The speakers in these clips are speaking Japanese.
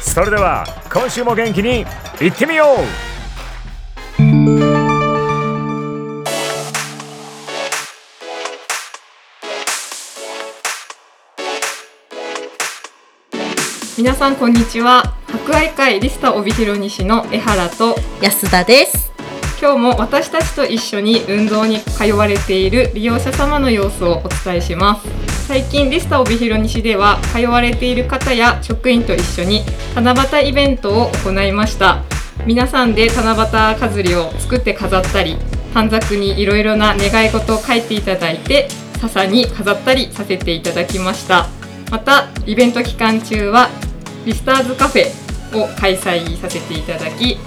それでは今週も元気にいってみよう。皆さんこんにちは。博愛会リスタ帯広西の江原と安田です。今日も私たちと一緒に運動に通われている利用者様の様子をお伝えします最近リスタ帯広西では通われている方や職員と一緒に七夕イベントを行いました。皆さんで七夕飾りを作って飾ったり短冊にいろいろな願い事を書いていただいて笹に飾ったりさせていただきました。またイベント期間中はリスターズカフェを開催させていただき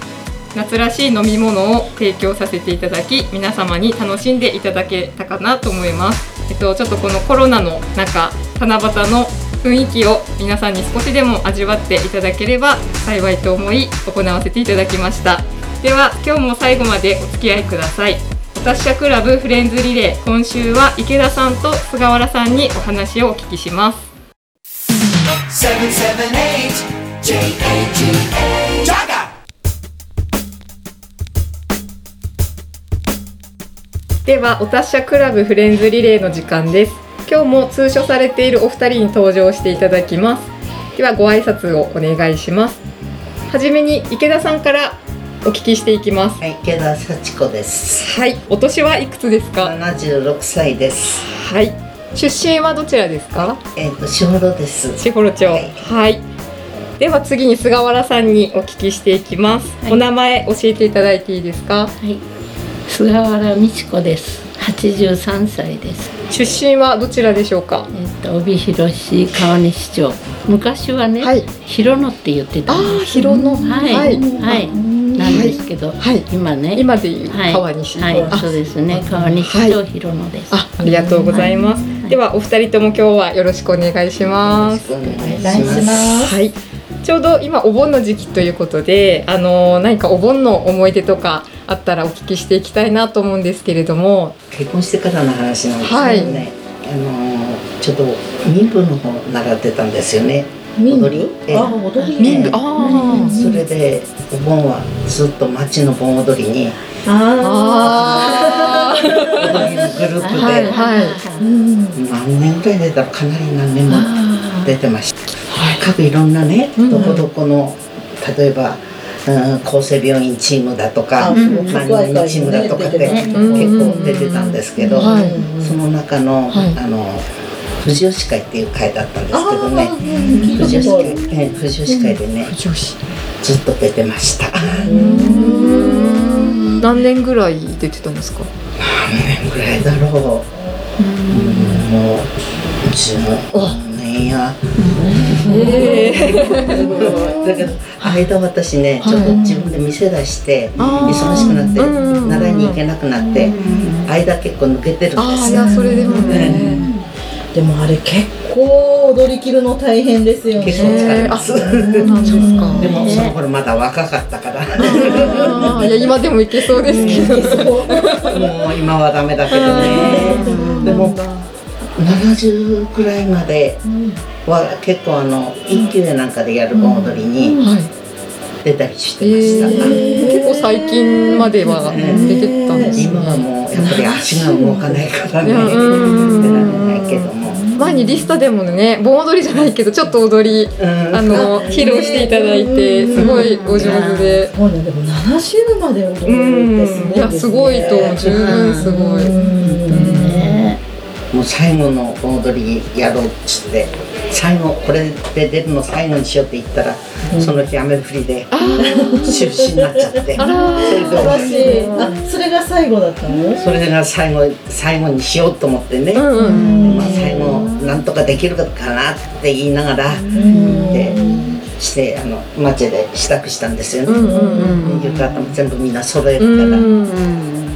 夏らしい飲み物を提供させていただき皆様に楽しんでいただけたかなと思います、えっと、ちょっとこのコロナの中七夕の雰囲気を皆さんに少しでも味わっていただければ幸いと思い行わせていただきました。では今日も最後までお付き合いください。私社クラブフレンズリレー今週は池田さんと菅原さんにお話をお聞きします。778JAGA ではお達者クラブフレンズリレーの時間です。今日も通所されているお二人に登場していただきます。ではご挨拶をお願いします。はじめに池田さんからお聞きしていきます。はい、池田幸子です。はいお年はいくつですか？76歳です。はい出身はどちらですか？えっ、と、しほろです。士幌町。はい。はい。では次に菅原さんにお聞きしていきます、はい。お名前教えていただいていいですか？はい菅原美智子です。83歳です。出身はどちらでしょうか？えっと帯広市川西町。昔はね、はい。広野って言ってたんです。あー広野。はい。はい。はい、なんですけど、はい。今ね。今でいうはい。川西はい、あそうですね。川西町広野です、あ、ありがとうございます。はい。ではお二人とも今日はよろしくお願いします。よろしくお願いします。はい。ちょうど今お盆の時期ということで、あの何かお盆の思い出とかあったらお聞きしていきたいなと思うんですけれども、結婚してからの話なんですけどね。あのーちょっと民部の方習ってたんですよね。踊り？ええ。踊り？民部あそれでお盆はずっと町の盆踊りにあ、あ踊りのグループで、はいはい。何年ぐらい出たらかなり何年も出てました。各いろんなね、うん。どこどこの例えば、うん、厚生病院チームだとか、うん何々チームだとかって結構出てたんですけど、はい。その中の、はい。あの藤吉会っていう会だったんですけどね、藤吉会、ええ藤吉会でね。ずっと出てました。何年ぐらい出てたんですか？何年ぐらいだろう。うん。もう10年や。ええだけど間私ねちょっと自分で店出して忙しくなって習いに行けなくなって間結構抜けてるん、ですよいや、それでもね。でもあれ結構踊り切るの大変ですよね。結構疲れますで。もその頃まだ若かったからいや今でもいけそうですけど。もう今はダメだけどねでも70くらいまでは結構あの一級やなんかでやる盆踊りにはい。出たりしてえました、ー、結構最近までは出てたんですね。今はもうやっぱり足が動かないからね。出られないけども。前にリスタでもね盆踊りじゃないけどちょっと踊りうん。あの披露していただいてすごいお上手で。そうねでも7週まで踊るってすごいですね。ん、いやすごいと思う。十分すごい。ねもう最後の盆踊りやろうっつって最後これで出るの最後にしようって言ったら、その日雨降りで中止になっちゃって。それが最後だったの？それが最後最後にしようと思ってね、うんうん。まあ、最後なんとかできるかなって言いながら、でしてあの町で支度したんですよね、うんうん浴衣も全部みんな揃えるうから、ん。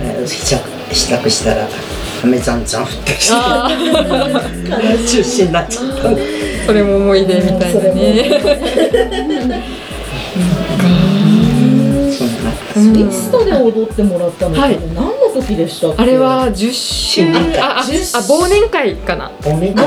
えー支度支度したら雨ざんざん降ってきて。あ中止になっちゃった。それも思い出みたいなね。ストで踊ってもらったのってはい何の時でしたっけ？あれは十周あああ忘年会かな。忘年会。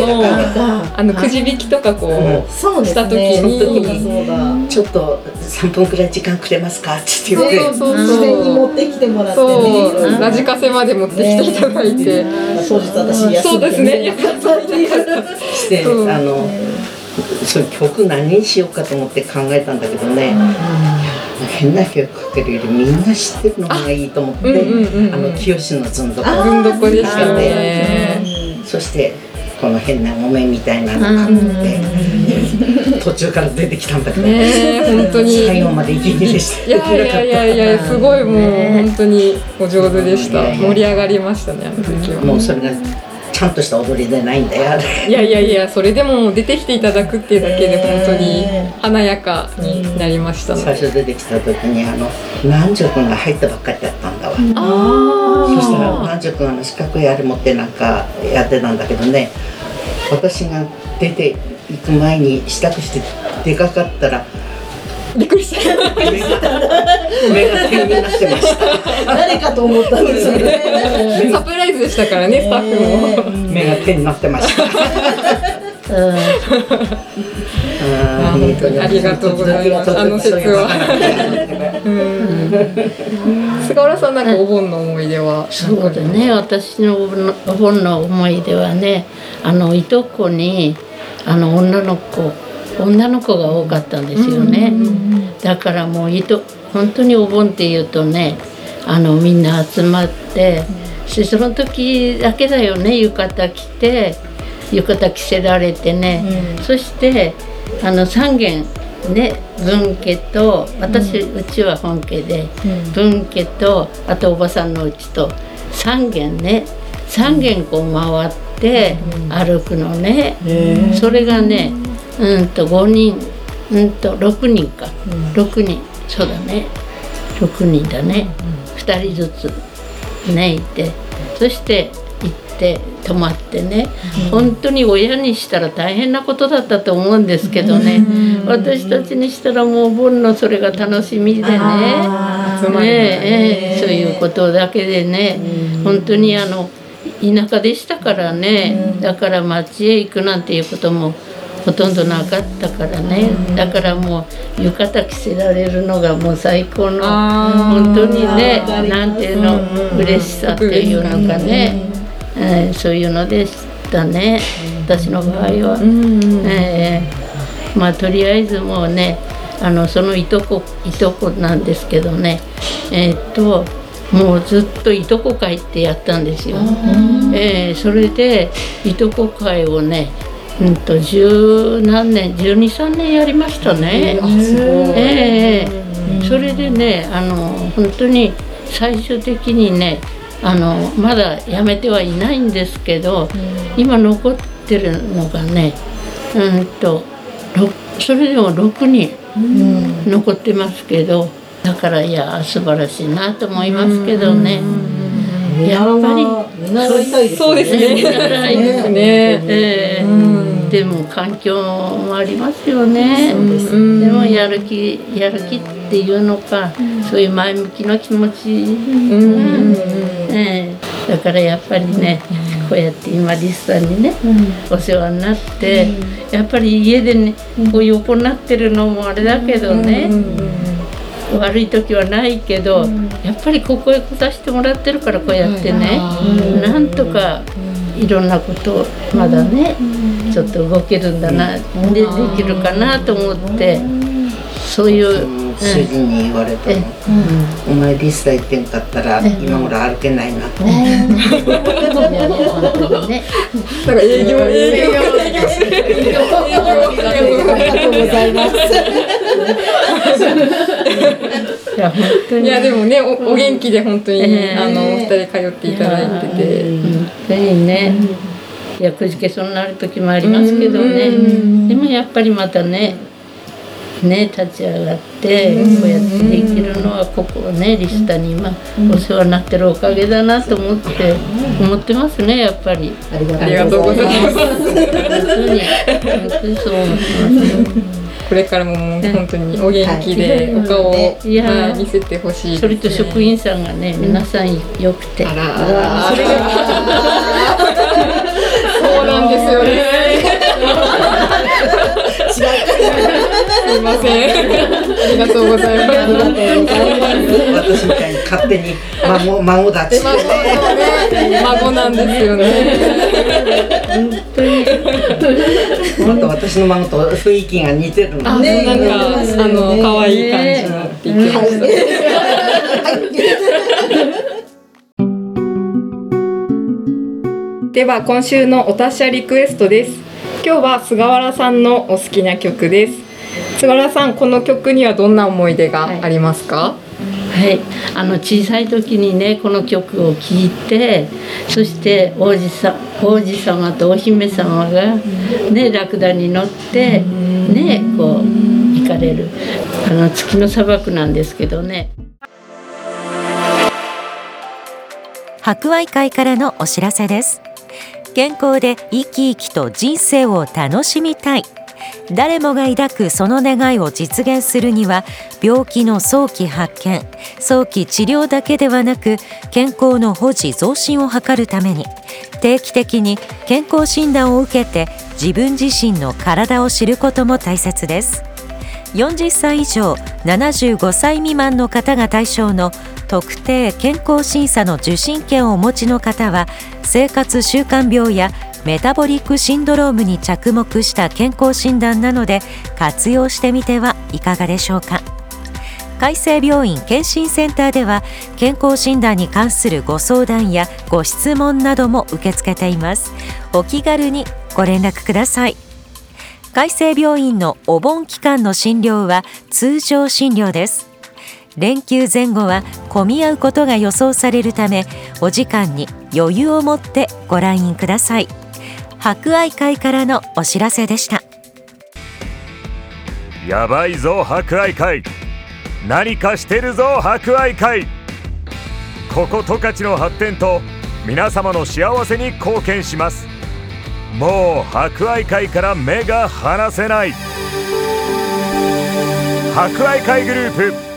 のがあのくじ引きとかこう。した時に。そうだそうだちょっと3分くらい時間くれますか？って言って。そうそう事前に持ってきてもらってね。ラジカセまで持ってきていただいて。当日私休そうんですね。してあのその曲何にしようかと思って考えたんだけどね、変な曲かけるよりみんな知ってるのがいいと思って、うんうんうんうん。あの清のずんどこあずんどこでしたね。そしてこの変な木綿みたいなのかぶって途中から出てきたんだけど、ねえ本当に。最後まで息切れしていやいやいやいや すごいもう本当にお上手でした。盛り上がりましたねあの時は。もうそれがちゃんとした踊りでないんだよいやいやいやそれでも出てきていただくっていうだけで本当に華やかになりましたので。最初出てきた時にあの南條君が入ったばっかりだったんだわあそしたら南條君あの四角いあれ持ってなんかやってたんだけどね私が出て行く前に支度して出かかったらびっくりした。目が目が点になってました。誰かと思ったんですよねサプライズでしたからねスタッフも。目が点になってました。うん。あー本当にありがとうございます。あの説は。菅原さんなんかお盆の思い出は？そうだね。私のお盆のお盆の思い出はねあのいとこにあの女の子女の子が多かったんですよね、だからもういと本当にお盆っていうとねあのみんな集まって、でその時だけだよね浴衣着て浴衣着せられてね、そしてあの3軒ね分家と私、うちは本家で、分家とあとおばさんのうちと3軒ね3軒こう回って歩くのね、それがねうんと5人うんと6人か、6人そうだね。6人だね、2人ずつねいてそして行って泊まってね、本当に親にしたら大変なことだったと思うんですけどね、私たちにしたらもうお盆のそれが楽しみでね。ねええそういうことだけでね、本当にあの田舎でしたからね、だから町へ行くなんていうこともほとんどなかったからね、だからもう浴衣着せられるのがもう最高の本当にねなんていうの嬉しさっていうのかね、えーそういうのでしたね。私の場合は。ええまあとりあえずもうねあのそのいとこいとこなんですけどね。えーっともうずっといとこ会ってやったんですよ。ええそれでいとこ会をねうんと十何年12、3年やりましたね。ええそれでねあの本当に最終的にねあのまだやめてはいないんですけど、今残ってるのがねうんとろそれでも6人残ってますけどだからいや素晴らしいなと思いますけどね。やっぱり見習いたいですそうですね。見習いですね。ええでも環境もありますよね。うん。でもやる気やる気っていうのか、そういう前向きな気持ち、うん。ええ。だからやっぱりね、こうやって今リスさんにね、お世話になって、やっぱり家でねこう横になってるのもあれだけどね、悪い時はないけど、やっぱりここへ来させてもらってるからこうやってね、なんとかいろんなことまだねちょっと動けるんだな、でできるかなと思ってそういう、うん。主人に言われたのえ「お前リスタ行ってんかったら今頃歩けないな」と。いやいや本当にねなんか営業営業ありがとうございます。いや本当にいやでもねおお元気で本当に、ええあのお二人通っていただいてて、本当にね、いやくじけそうになる時もありますけどね、でもやっぱりまたねね立ち上がってこうやってできるのはここねリスタに今お世話になってるおかげだなと思って思ってますねやっぱり。ありがとうございます。本当に。本当に。そう思ってますこれからも本当にお元気でお顔を、見せてほしいそれと職員さんがね皆さん良くて、それがなんですよねすいませんありがとうございます。私みたいに勝手に孫孫だち孫孫なん。ですよね本当私の孫と雰囲気が似てる。のあ、ねなんか、あの可愛い感じのってでは今週のお達者リクエストです。今日は菅原さんのお好きな曲です。菅原さん、この曲にはどんな思い出がありますか？はい、あの小さい時にねこの曲を聴いてそして王子さ王子様とお姫様がねラクダに乗ってねこう行かれるあの月の砂漠なんですけどね博愛会からのお知らせです健康で生き生きと人生を楽しみたい。誰もが抱くその願いを実現するには病気の早期発見早期治療だけではなく健康の保持増進を図るために定期的に健康診断を受けて自分自身の体を知ることも大切です。40歳以上75歳未満の方が対象の特定健康審査の受診券をお持ちの方は生活習慣病やメタボリックシンドロームに着目した健康診断なので活用してみてはいかがでしょうか。海生病院健診センターでは健康診断に関するご相談やご質問なども受け付けています。お気軽にご連絡ください。海生病院のお盆期間の診療は通常診療です。連休前後は混み合うことが予想されるためお時間に余裕を持ってご来院ください。博愛会からのお知らせでした。やばいぞ博愛会。何かしてるぞ博愛会。ここ十勝の発展と皆様の幸せに貢献します。もう博愛会から目が離せない。博愛会グループ。